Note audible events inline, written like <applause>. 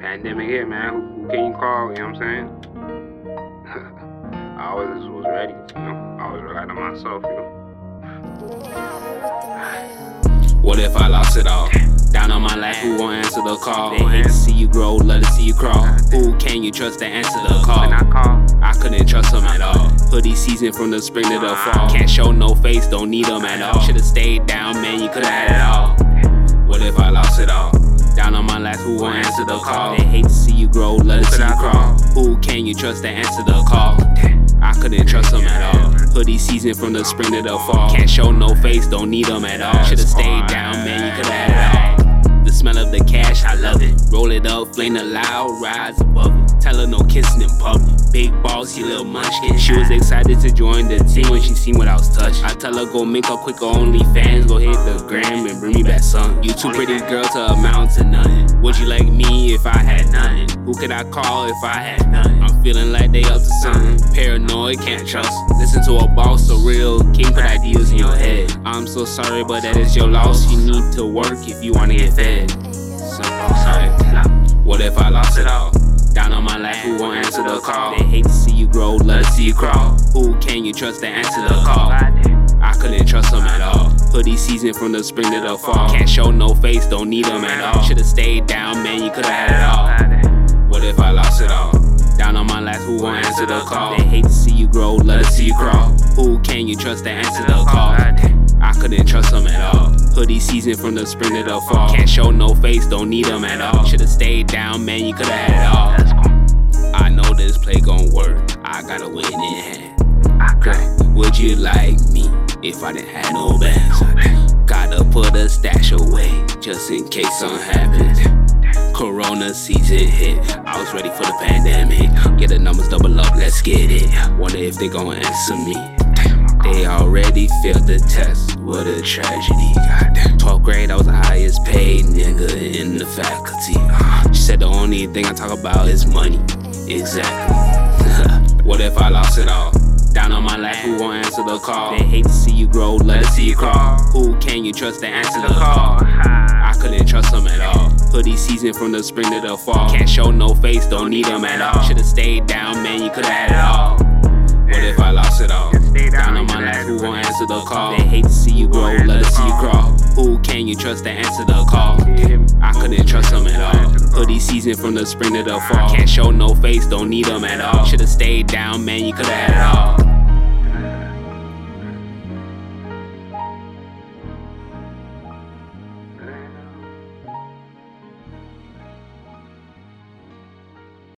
pandemic hit, man. Who, who can you call? You know what I'm saying? <laughs> I always was ready, you know. I always relied on myself, you know. <sighs> What if I lost it all? Down on my life, who won't answer the call? They hate to see you grow, love to see you crawl. Who can you trust to answer the call? When I call, I couldn't trust them at all. Hoodie season from the spring to the fall. Can't show no face, don't need them at all. Should've stayed down, man, you could've had it all. What if I lost it all? Down on my last, who won't answer the call? They hate to see you grow, love to see you crawl. Who can you trust to answer the call? I couldn't trust them at all. Hoodie season from the spring to the fall. Can't show no face, don't need them at all. Should've stayed down, man, you could've had it all. The smell of the cash, I love it. Roll it up, flame the loud, rise above it. Tell her no kissing in public. Big balls, little munchkin. She was excited to join the team when she seen what I was touching. I tell her go make a quick only fans, go hit the gram and bring me back some. You too pretty girl to amount to nothing. Would you like me if I had nothing? Who could I call if I had nothing? I'm feeling like they up to something. Paranoid, can't trust. Listen to a boss, a real king, put ideas in your head. I'm so sorry, but that is your loss. You need to work if you wanna get fed. Simple, sorry. What if I lost it all? Down on my life, who won't call? They hate to see you grow, love to see you crawl. Who can you trust to answer the call? I couldn't trust them at all. Hoodie season from the spring to the fall. Can't show no face, don't need them at all. Should've stayed down, man, you could've had it all. What if I lost it all? Down on my last, who won't answer the call? They hate to see you grow, love to see you crawl. Who can you trust to answer the call? I couldn't trust them at all. Hoodie season from the spring to the fall. Can't show no face, don't need them at all. Should've stayed down, man, you could've had it all. Play gon' work. I got a win in hand. okay. Would you like me if I didn't have no bands? Gotta put a stash away just in case something happens. Corona season hit, I was ready for the pandemic. Yeah, the numbers double up, let's get it. Wonder if they gon' answer me. They already failed the test, what a tragedy. Goddamn. 12th grade, I was the highest paid nigga in the faculty. Uh-huh. She said the only thing I talk about is money. Exactly. <laughs> what if I lost it all? Down on my life, who won't answer the call? They hate to see you grow, love to see you crawl. Who can you trust to answer the call? I couldn't trust them at all. Hoodie season from the spring to the fall. Can't show no face, don't need them at all. Should've stayed down, man, you could've had it all. What if I lost it all? Down on my life, who won't answer the call? They hate to see you grow, love to see you crawl. Who can you trust to answer the call? I couldn't trust them at all. Season from the spring to the fall. Can't show no face, don't need them at all. Should've stayed down, man, you could've had it all.